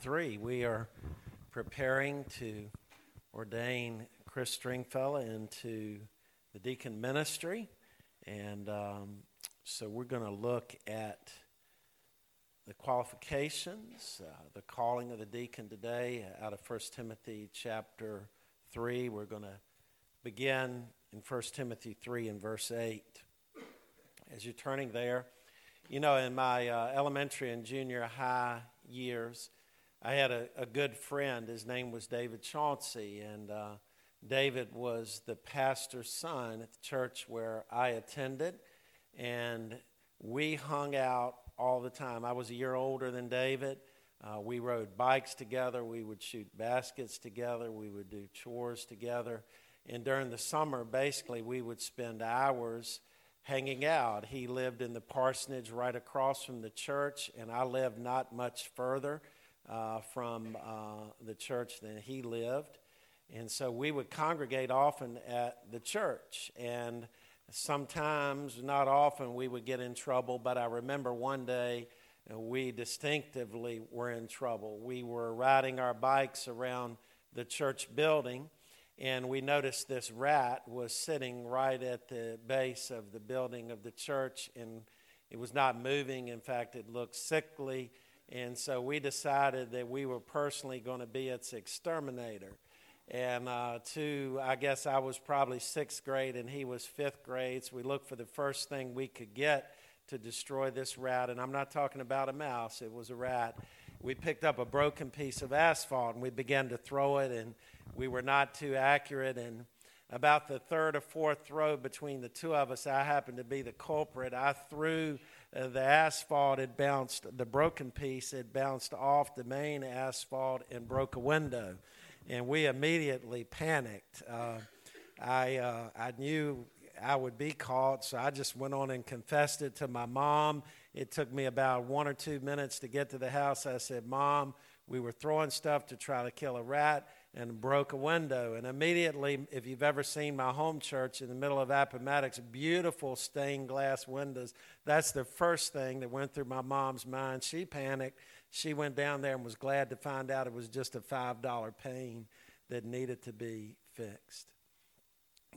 3. We are preparing to ordain Chris Stringfellow into the deacon ministry. And um, so we're going to look at the qualifications, uh, the calling of the deacon today out of 1 Timothy chapter 3. We're going to begin in 1 Timothy 3 and verse 8. As you're turning there, you know, in my uh, elementary and junior high years, I had a, a, good friend. His name was David Chauncey, and uh, David was the pastor's son at the church where I attended, and we hung out all the time. I was a year older than David. Uh, we rode bikes together. We would shoot baskets together. We would do chores together. And during the summer, basically, we would spend hours hanging out. He lived in the parsonage right across from the church, and I lived not much further uh, from uh, the church than he lived. And so we would congregate often at the church. And sometimes, not often, we would get in trouble. But I remember one day uh, we distinctively were in trouble. We were riding our bikes around the church building and we noticed this rat was sitting right at the base of the building of the church and it was not moving in fact it looked sickly and so we decided that we were personally going to be its exterminator and uh, two i guess i was probably sixth grade and he was fifth grade so we looked for the first thing we could get to destroy this rat and i'm not talking about a mouse it was a rat we picked up a broken piece of asphalt and we began to throw it and we were not too accurate. And about the third or fourth throw between the two of us, I happened to be the culprit. I threw uh, the asphalt, had bounced, the broken piece, had bounced off the main asphalt and broke a window. And we immediately panicked. Uh, I, uh, I knew I would be caught, so I just went on and confessed it to my mom. It took me about one or two minutes to get to the house. I said, Mom, we were throwing stuff to try to kill a rat and broke a window. And immediately, if you've ever seen my home church in the middle of Appomattox, beautiful stained glass windows, that's the first thing that went through my mom's mind. She panicked. She went down there and was glad to find out it was just a $5 pane that needed to be fixed.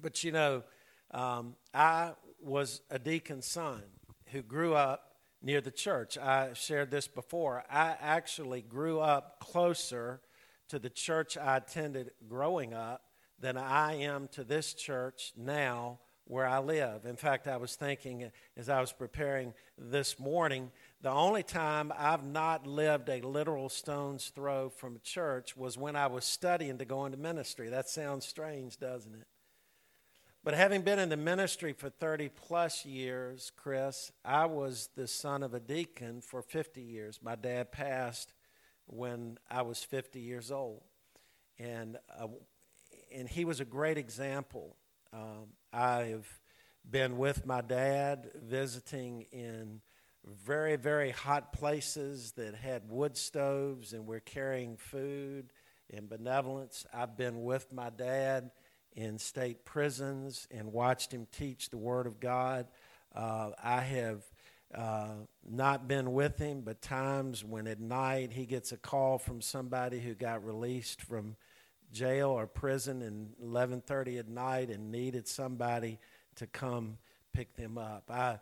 But you know, um, I was a deacon's son who grew up near the church. I shared this before. I actually grew up closer to the church I attended growing up than I am to this church now where I live. In fact, I was thinking as I was preparing this morning, the only time I've not lived a literal stone's throw from a church was when I was studying to go into ministry. That sounds strange, doesn't it? But having been in the ministry for 30 plus years, Chris, I was the son of a deacon for 50 years. My dad passed when I was 50 years old. And, uh, and he was a great example. Um, I've been with my dad visiting in very, very hot places that had wood stoves and we're carrying food and benevolence. I've been with my dad in state prisons and watched him teach the Word of God. Uh, I have uh, not been with him, but times when at night he gets a call from somebody who got released from jail or prison and 11:30 at night and needed somebody to come pick them up. I,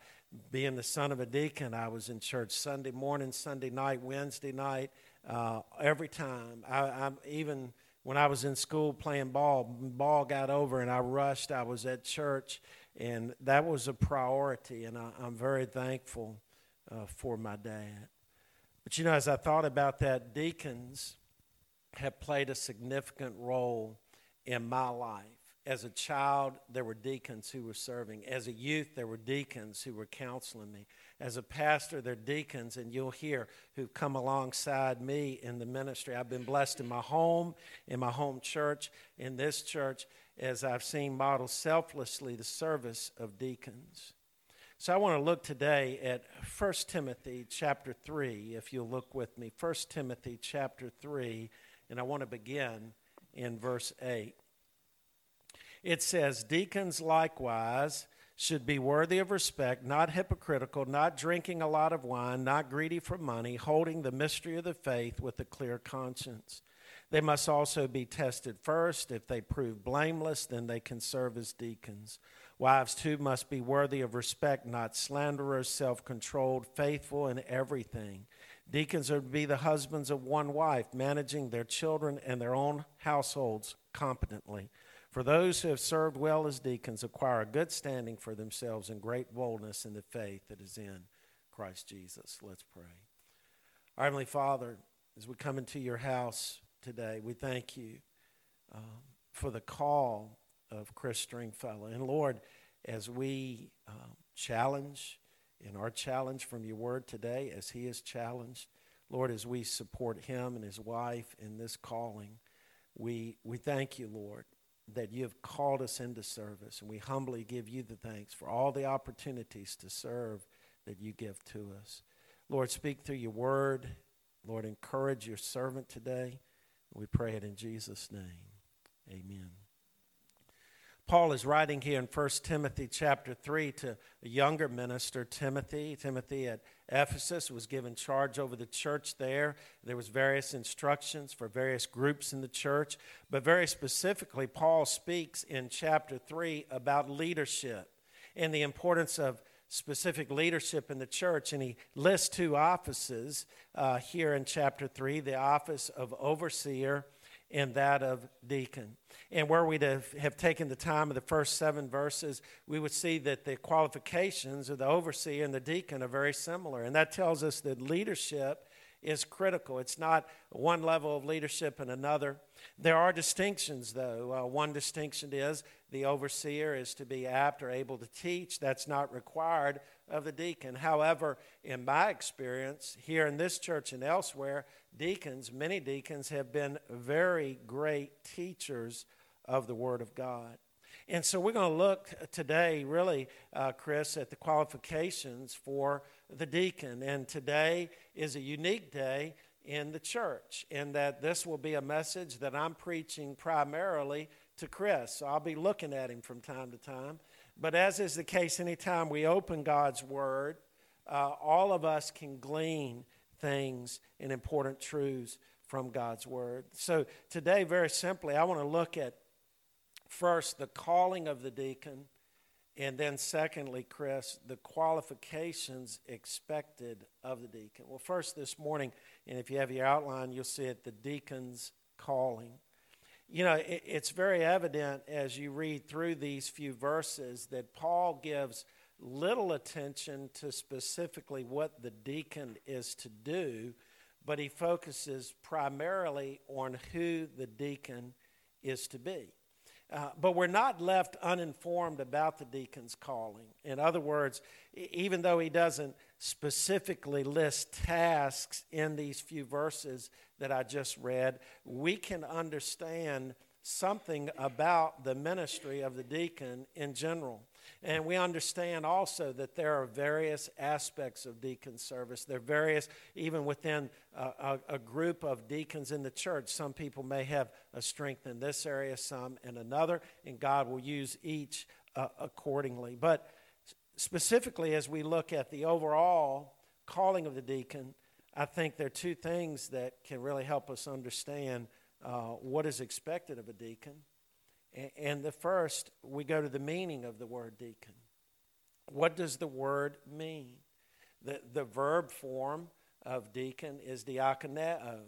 being the son of a deacon, I was in church Sunday morning, Sunday night, Wednesday night, uh, every time. I, I'm even when I was in school playing ball, ball got over and I rushed. I was at church and that was a priority, and I, am very thankful uh, for my dad. But you know, as I thought about that, deacons have played a significant role in my life. As a child, there were deacons who were serving. As a youth, there were deacons who were counseling me. As a pastor, there are deacons, and you'll hear, who've come alongside me in the ministry. I've been blessed in my home, in my home church, in this church, as I've seen model selflessly the service of deacons. So I want to look today at 1 Timothy chapter 3, if you'll look with me. 1 Timothy chapter 3, and I want to begin in verse 8. It says, Deacons likewise should be worthy of respect, not hypocritical, not drinking a lot of wine, not greedy for money, holding the mystery of the faith with a clear conscience. They must also be tested first. If they prove blameless, then they can serve as deacons. Wives, too, must be worthy of respect, not slanderers, self controlled, faithful in everything. Deacons are to be the husbands of one wife, managing their children and their own households competently. For those who have served well as deacons acquire a good standing for themselves and great boldness in the faith that is in Christ Jesus. Let's pray. Our Heavenly Father, as we come into your house today, we thank you um, for the call of Chris Stringfellow. And Lord, as we um, challenge in our challenge from your word today, as he is challenged, Lord, as we support him and his wife in this calling, we, we thank you, Lord, that you have called us into service. And we humbly give you the thanks for all the opportunities to serve that you give to us. Lord, speak through your word. Lord, encourage your servant today. We pray it in Jesus' name. Amen. Paul is writing here in 1 Timothy chapter 3 to a younger minister, Timothy. Timothy at Ephesus was given charge over the church there. There was various instructions for various groups in the church, but very specifically Paul speaks in chapter 3 about leadership and the importance of specific leadership in the church. And he lists two offices uh, here in chapter 3 the office of overseer and that of deacon. And were we'd have, have, taken the time of the first seven verses, we would see that the qualifications of the overseer and the deacon are very similar. And that tells us that leadership is critical. It's not one level of leadership and another. There are distinctions, though. Uh, one distinction is the overseer is to be apt or able to teach. That's not required of the deacon. However, in my experience, here in this church and elsewhere, deacons, many deacons, have been very great teachers of the Word of God. And so we're going to look today, really, uh, Chris, at the qualifications for the deacon. And today is a unique day in the church, in that this will be a message that I'm preaching primarily to Chris. So I'll be looking at him from time to time. But as is the case, anytime we open God's Word, uh, all of us can glean things and important truths from God's Word. So today, very simply, I want to look at first the calling of the deacon, and then secondly, Chris, the qualifications expected of the deacon. Well, first this morning, and if you have your outline, you'll see it the deacon's calling. You know, it, it's very evident as you read through these few verses that Paul gives little attention to specifically what the deacon is to do, but he focuses primarily on who the deacon is to be. Uh, but we're not left uninformed about the deacon's calling. In other words, even though he doesn't specifically list tasks in these few verses that I just read, we can understand something about the ministry of the deacon in general. And we understand also that there are various aspects of deacon service. There are various, even within a, a, a, group of deacons in the church. Some people may have a strength in this area, some in another, and God will use each uh, accordingly. But specifically, as we look at the overall calling of the deacon, I think there are two things that can really help us understand uh, what is expected of a deacon. And the first, we go to the meaning of the word deacon. What does the word mean? The, the verb form of deacon is diakoneo,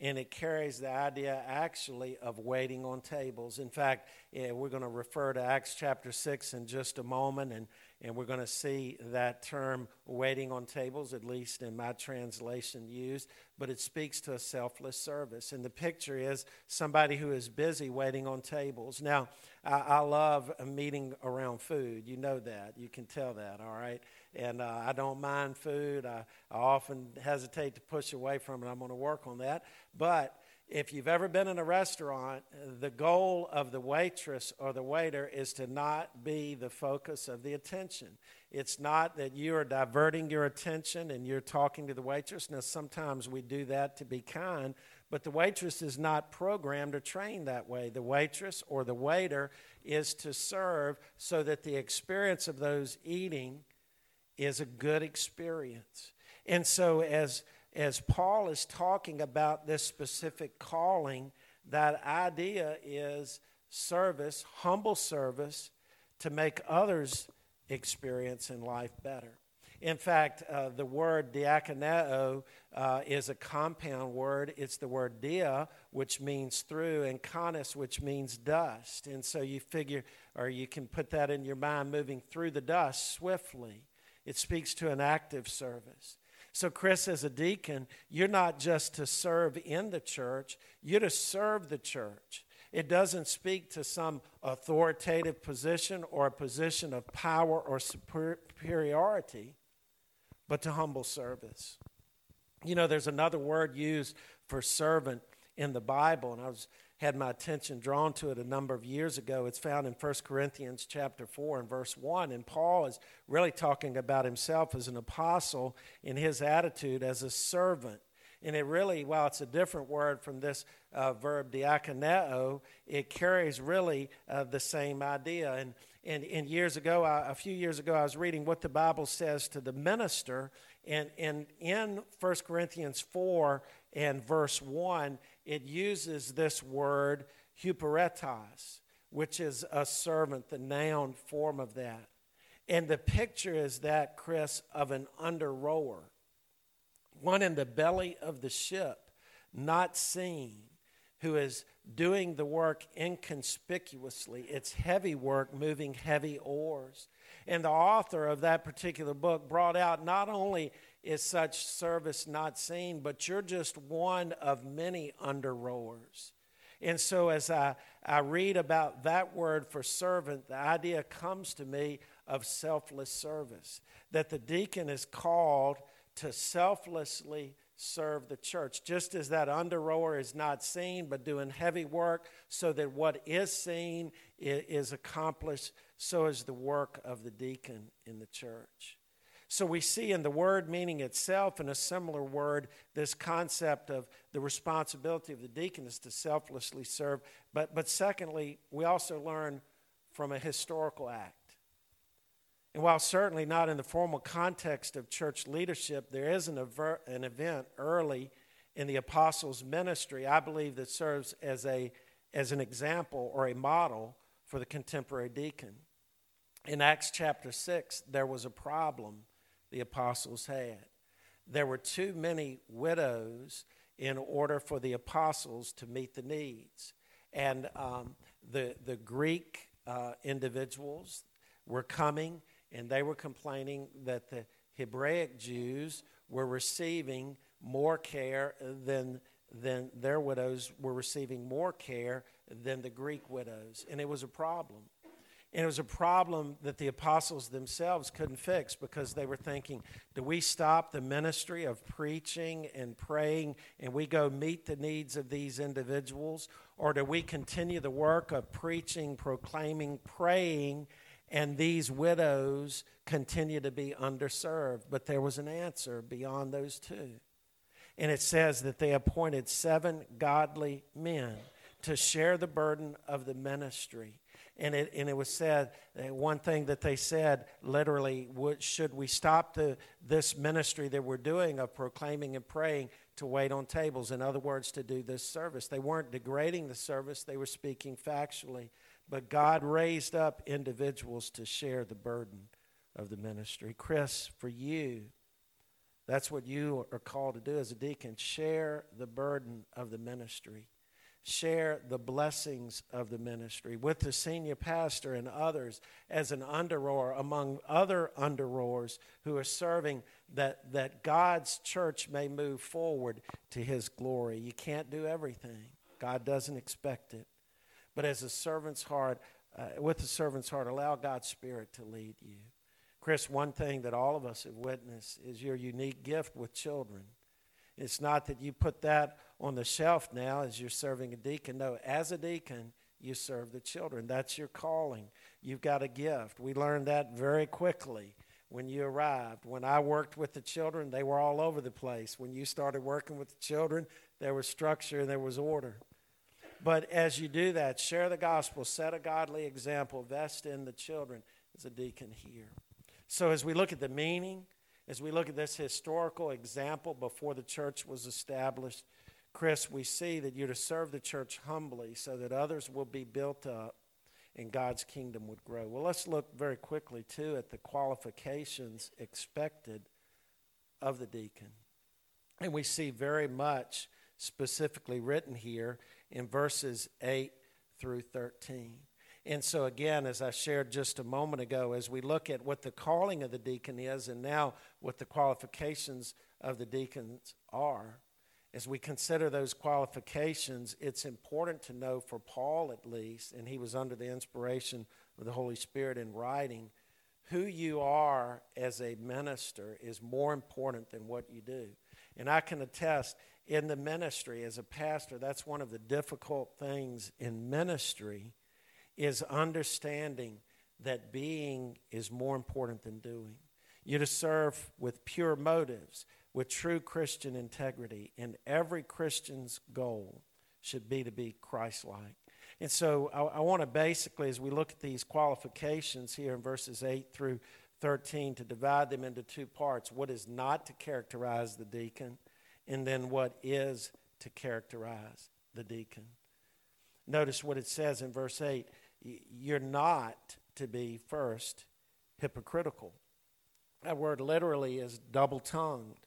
and it carries the idea actually of waiting on tables. In fact, yeah, we're going to refer to Acts chapter 6 in just a moment, and, and we're going to see that term waiting on tables, at least in my translation, used, but it speaks to a selfless service. And the picture is somebody who is busy waiting on tables. Now, I, I love a meeting around food. You know that. You can tell that, all right? And uh, I don't mind food. I, I often hesitate to push away from it. I'm going to work on that. But if you've ever been in a restaurant, the goal of the waitress or the waiter is to not be the focus of the attention. It's not that you are diverting your attention and you're talking to the waitress. Now, sometimes we do that to be kind, but the waitress is not programmed or trained that way. The waitress or the waiter is to serve so that the experience of those eating is a good experience. And so, as, as Paul is talking about this specific calling, that idea is service, humble service, to make others' experience in life better. In fact, uh, the word diakoneo uh, is a compound word. It's the word dia, which means through, and konos, which means dust. And so you figure, or you can put that in your mind, moving through the dust swiftly. It speaks to an active service. So, Chris, as a deacon, you're not just to serve in the church, you're to serve the church. It doesn't speak to some authoritative position or a position of power or superiority, but to humble service. You know, there's another word used for servant in the Bible, and I was had my attention drawn to it a number of years ago. It's found in 1 Corinthians chapter 4 and verse 1. And Paul is really talking about himself as an apostle in his attitude as a servant. And it really, while it's a different word from this uh, verb diakoneo, it carries really uh, the same idea. And, and, and years ago, I, a few years ago, I was reading what the Bible says to the minister. And, and in 1 Corinthians 4 and verse 1, it uses this word huperetas, which is a servant, the noun form of that. And the picture is that, Chris, of an under rower, one in the belly of the ship, not seen, who is doing the work inconspicuously. It's heavy work, moving heavy oars. And the author of that particular book brought out not only is such service not seen, but you're just one of many under rowers. And so, as I, I read about that word for servant, the idea comes to me of selfless service. That the deacon is called to selflessly serve the church. Just as that under rower is not seen, but doing heavy work so that what is seen is accomplished, so is the work of the deacon in the church. So we see in the word meaning itself, in a similar word, this concept of the responsibility of the deacon is to selflessly serve. But, but secondly, we also learn from a historical act. And while certainly not in the formal context of church leadership, there is an, an event early in the apostles' ministry, I believe, that serves as, a, as an example or a model for the contemporary deacon. In Acts chapter 6, there was a problem the apostles had. There were too many widows in order for the apostles to meet the needs. And um, the, the Greek uh, individuals were coming and they were complaining that the Hebraic Jews were receiving more care than, than their widows were receiving more care than the Greek widows. And it was a problem. And it was a problem that the apostles themselves couldn't fix because they were thinking, do we stop the ministry of preaching and praying and we go meet the needs of these individuals? Or do we continue the work of preaching, proclaiming, praying, and these widows continue to be underserved? But there was an answer beyond those two. And it says that they appointed seven godly men to share the burden of the ministry and it, and it was said, eh, one thing that they said literally, should we stop the, this ministry that we're doing of proclaiming and praying to wait on tables? In other words, to do this service. They weren't degrading the service, they were speaking factually. But God raised up individuals to share the burden of the ministry. Chris, for you, that's what you are called to do as a deacon share the burden of the ministry share the blessings of the ministry with the senior pastor and others as an underrower among other underrowers who are serving that, that God's church may move forward to his glory. You can't do everything, God doesn't expect it. But as a servant's heart, uh, with a servant's heart, allow God's Spirit to lead you. Chris, one thing that all of us have witnessed is your unique gift with children. It's not that you put that on the shelf now as you're serving a deacon. No, as a deacon, you serve the children. That's your calling. You've got a gift. We learned that very quickly when you arrived. When I worked with the children, they were all over the place. When you started working with the children, there was structure, and there was order. But as you do that, share the gospel, set a godly example, vest in the children as a deacon here. So as we look at the meaning, as we look at this historical example before the church was established, Chris, we see that you're to serve the church humbly so that others will be built up and God's kingdom would grow. Well, let's look very quickly, too, at the qualifications expected of the deacon. And we see very much specifically written here in verses 8 through 13. And so, again, as I shared just a moment ago, as we look at what the calling of the deacon is and now what the qualifications of the deacons are, as we consider those qualifications, it's important to know for Paul at least, and he was under the inspiration of the Holy Spirit in writing, who you are as a minister is more important than what you do. And I can attest in the ministry as a pastor, that's one of the difficult things in ministry is understanding that being is more important than doing. You're to serve with pure motives with true Christian integrity, and every Christian's goal should be to be Christ like. And so I, I want to basically, as we look at these qualifications here in verses 8 through 13, to divide them into two parts what is not to characterize the deacon, and then what is to characterize the deacon. Notice what it says in verse 8 you're not to be first hypocritical. That word literally is double tongued.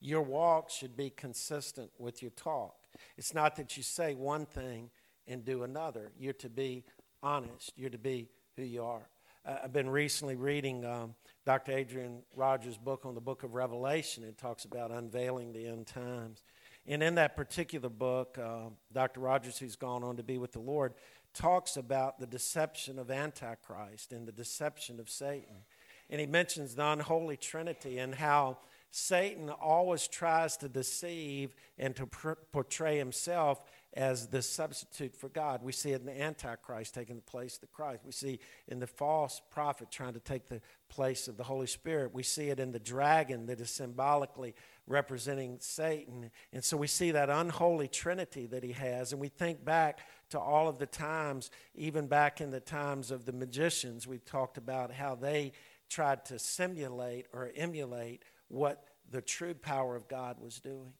Your walk should be consistent with your talk. It's not that you say one thing and do another. You're to be honest, you're to be who you are. Uh, I've been recently reading um, Dr. Adrian Rogers' book on the book of Revelation. It talks about unveiling the end times. And in that particular book, uh, Dr. Rogers, who's gone on to be with the Lord, talks about the deception of Antichrist and the deception of Satan. And he mentions the unholy trinity and how Satan always tries to deceive and to pr- portray himself as the substitute for God. We see it in the Antichrist taking the place of the Christ. We see in the false prophet trying to take the place of the Holy Spirit. We see it in the dragon that is symbolically representing Satan. And so we see that unholy trinity that he has. And we think back to all of the times, even back in the times of the magicians, we've talked about how they tried to simulate or emulate what the true power of God was doing.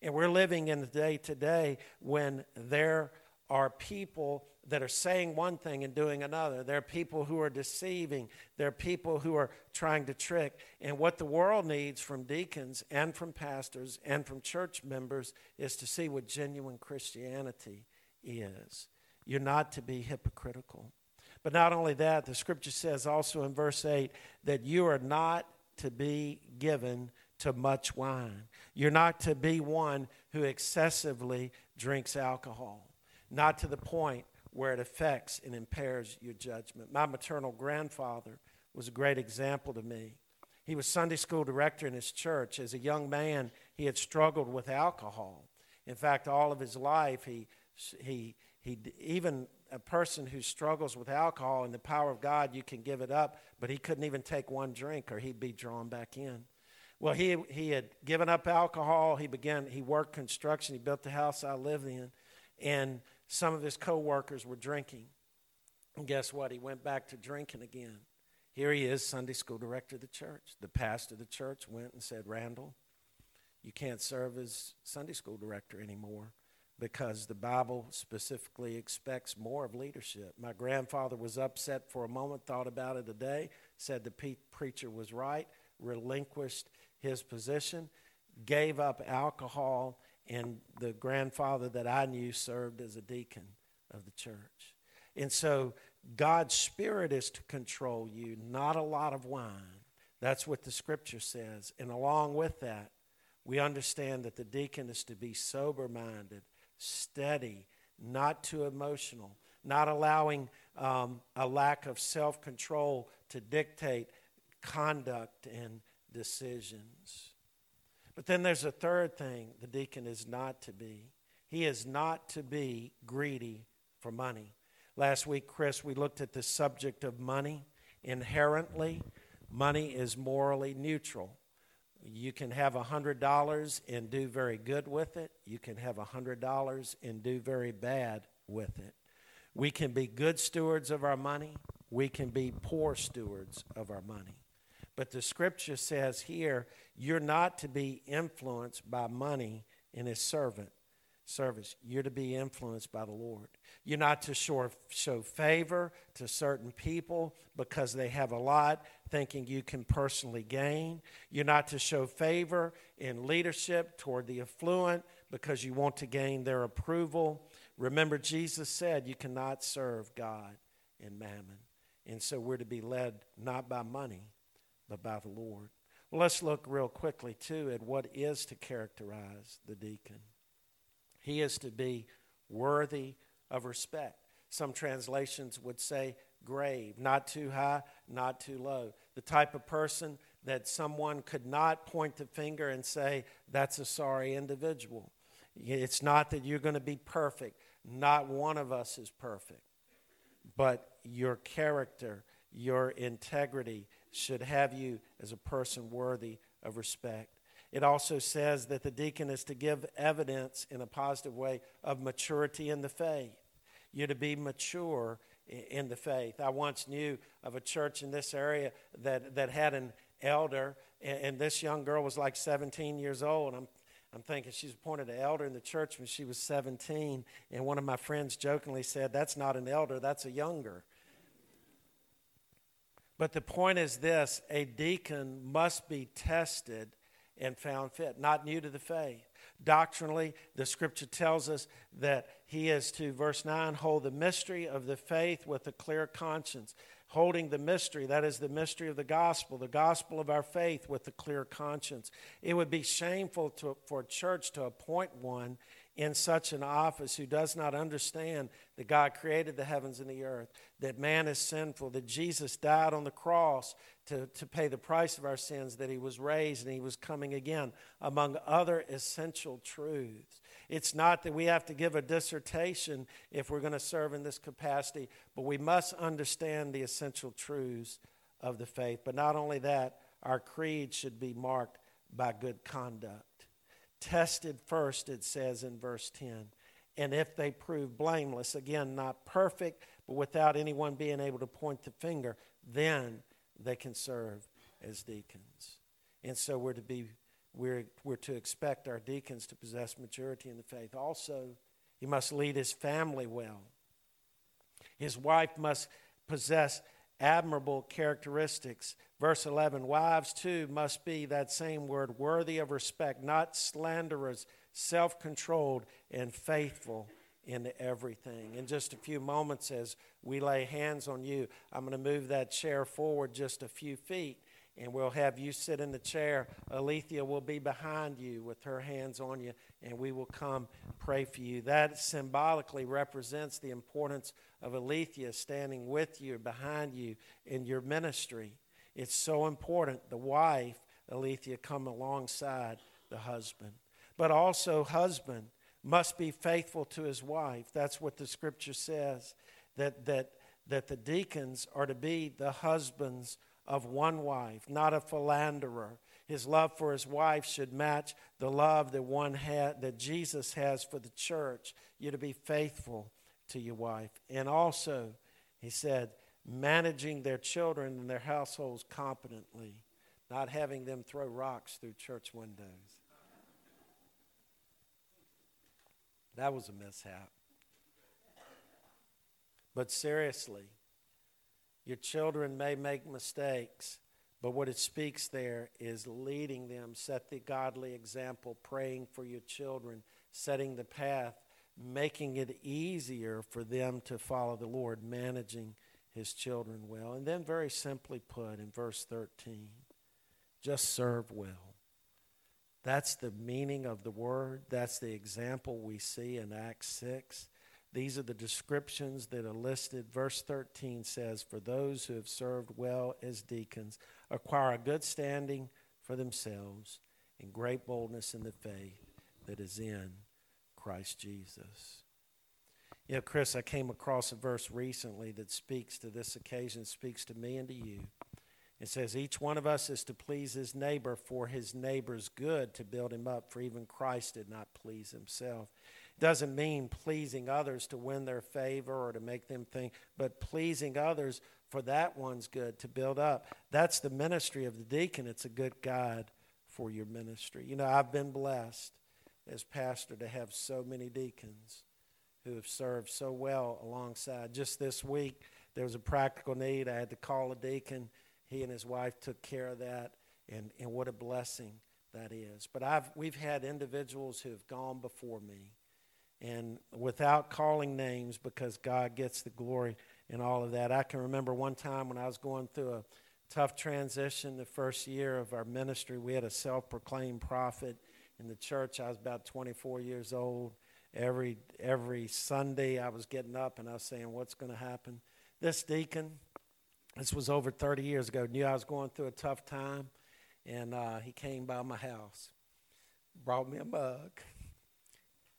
And we're living in the day today when there are people that are saying one thing and doing another. There are people who are deceiving. There are people who are trying to trick. And what the world needs from deacons and from pastors and from church members is to see what genuine Christianity is. You're not to be hypocritical. But not only that, the scripture says also in verse 8 that you are not to be given to much wine. You're not to be one who excessively drinks alcohol, not to the point where it affects and impairs your judgment. My maternal grandfather was a great example to me. He was Sunday school director in his church. As a young man, he had struggled with alcohol. In fact, all of his life, he, he, he even a person who struggles with alcohol and the power of God, you can give it up, but he couldn't even take one drink or he'd be drawn back in. Well, he, he had given up alcohol. He began, he worked construction. He built the house I live in. And some of his coworkers were drinking. And guess what? He went back to drinking again. Here he is, Sunday school director of the church. The pastor of the church went and said, Randall, you can't serve as Sunday school director anymore because the Bible specifically expects more of leadership. My grandfather was upset for a moment, thought about it a day, said the pe- preacher was right, relinquished his position, gave up alcohol, and the grandfather that I knew served as a deacon of the church. And so God's Spirit is to control you, not a lot of wine. That's what the scripture says. And along with that, we understand that the deacon is to be sober minded steady, not too emotional, not allowing um, a lack of self control to dictate conduct and decisions. But then there's a third thing the deacon is not to be. He is not to be greedy for money. Last week, Chris, we looked at the subject of money. Inherently, money is morally neutral. You can have $100 and do very good with it. You can have $100 and do very bad with it. We can be good stewards of our money. We can be poor stewards of our money. But the scripture says here, you're not to be influenced by money in his servant service. You're to be influenced by the Lord. You're not to show, favor to certain people because they have a lot, thinking you can personally gain. You're not to show favor in leadership toward the affluent because you want to gain their approval. Remember, Jesus said you cannot serve God and mammon. And so we're to be led not by money, but by the Lord. Well, let's look real quickly, too, at what is to characterize the deacon. He is to be worthy of respect. Some translations would say grave, not too high, not too low. The type of person that someone could not point the finger and say, that's a sorry individual. It's not that you're going to be perfect. Not one of us is perfect. But your character, your integrity should have you as a person worthy of respect. It also says that the deacon is to give evidence in a positive way of maturity in the faith. You're to be mature in the faith. I once knew of a church in this area that, that had an elder, and, this young girl was like 17 years old. I'm, I'm thinking she's appointed an elder in the church when she was 17, and one of my friends jokingly said, That's not an elder, that's a younger. But the point is this a deacon must be tested and found fit, not new to the faith. Doctrinally, the scripture tells us that he is to, verse 9, hold the mystery of the faith with a clear conscience. Holding the mystery, that is the mystery of the gospel, the gospel of our faith with a clear conscience. It would be shameful to, for a church to appoint one in such an office who does not understand that God created the heavens and the earth, that man is sinful, that Jesus died on the cross to, to pay the price of our sins, that he was raised and he was coming again, among other essential truths. It's not that we have to give a dissertation if we're going to serve in this capacity, but we must understand the essential truths of the faith. But not only that, our creed should be marked by good conduct tested first, it says in verse 10. And if they prove blameless, again, not perfect, but without anyone being able to point the finger, then they can serve as deacons. And so we're to be we're, we're to expect our deacons to possess maturity in the faith. Also, he must lead his family well. His wife must possess admirable characteristics. Verse 11 Wives too must be that same word, worthy of respect, not slanderers, self controlled, and faithful in everything. In just a few moments, as we lay hands on you, I'm going to move that chair forward just a few feet and we'll have you sit in the chair. Alethea will be behind you with her hands on you, and we will come pray for you. That symbolically represents the importance of Alethea standing with you, behind you in your ministry. It's so important. The wife, Alethea, come alongside the husband. But also, husband must be faithful to his wife. That's what the scripture says, that, that, that the deacons are to be the husbands of one wife, not a philanderer. His love for his wife should match the love that one had that Jesus has for the church. You're to be faithful to your wife. And also, he said, managing their children and their households competently, not having them throw rocks through church windows. That was a mishap. But seriously, your children may make mistakes, but what it speaks there is leading them, set the godly example, praying for your children, setting the path, making it easier for them to follow the Lord, managing his children well. And then, very simply put, in verse 13, just serve well. That's the meaning of the word. That's the example we see in Acts 6. These are the descriptions that are listed. Verse 13 says, For those who have served well as deacons acquire a good standing for themselves and great boldness in the faith that is in Christ Jesus. You know, Chris, I came across a verse recently that speaks to this occasion, speaks to me and to you. It says, Each one of us is to please his neighbor for his neighbor's good to build him up, for even Christ did not please himself. Doesn't mean pleasing others to win their favor or to make them think, but pleasing others for that one's good to build up. That's the ministry of the deacon. It's a good guide for your ministry. You know, I've been blessed as pastor to have so many deacons who have served so well alongside. Just this week, there was a practical need. I had to call a deacon he and his wife took care of that, and, and what a blessing that is. But I've, we've had individuals who have gone before me, and without calling names, because God gets the glory in all of that. I can remember one time when I was going through a tough transition the first year of our ministry. We had a self proclaimed prophet in the church. I was about 24 years old. Every, every Sunday, I was getting up and I was saying, What's going to happen? This deacon, this was over 30 years ago, knew I was going through a tough time, and uh, he came by my house, brought me a mug,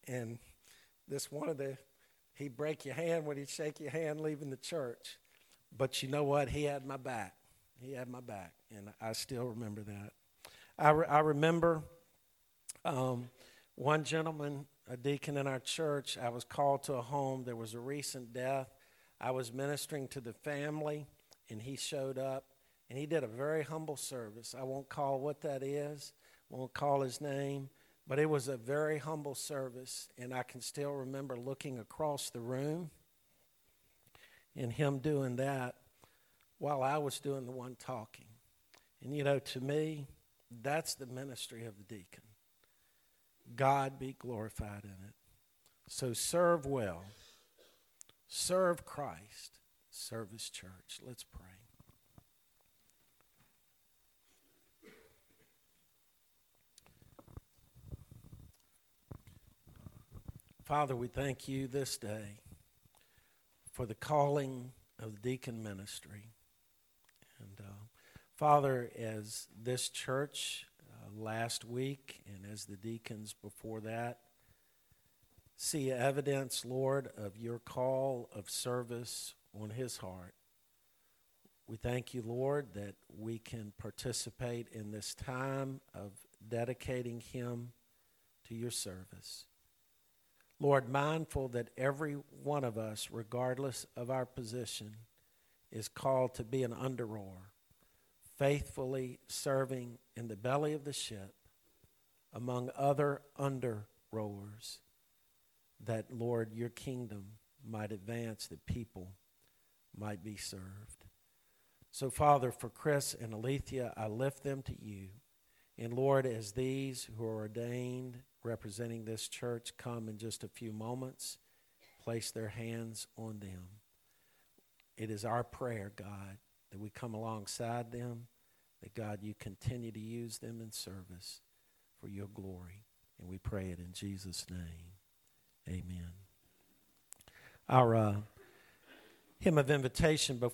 and this one of the, he'd break your hand when he'd shake your hand leaving the church. But you know what? He had my back. He had my back, and I still remember that. I, re- I remember um, one gentleman, a deacon in our church, I was called to a home. There was a recent death. I was ministering to the family and he showed up and he did a very humble service. I won't call what that is, won't call his name, but it was a very humble service. And I can still remember looking across the room and him doing that while I was doing the one talking. And you know, to me, that's the ministry of the deacon. God be glorified in it. So serve well, serve Christ, serve his church. Let's pray. Father, we thank you this day for the calling of the deacon ministry. And uh, Father, as this church uh, last week and as the deacons before that see evidence, Lord, of your call of service on his heart. We thank you, Lord, that we can participate in this time of dedicating him to your service. Lord, mindful that every one of us, regardless of our position, is called to be an under rower, faithfully serving in the belly of the ship among other under rowers, that, Lord, your kingdom might advance, that people might be served. So, Father, for Chris and Alethea, I lift them to you. And Lord, as these who are ordained representing this church come in just a few moments, place their hands on them. It is our prayer, God, that we come alongside them, that God, you continue to use them in service for your glory. And we pray it in Jesus' name. Amen. Our uh, hymn of invitation before.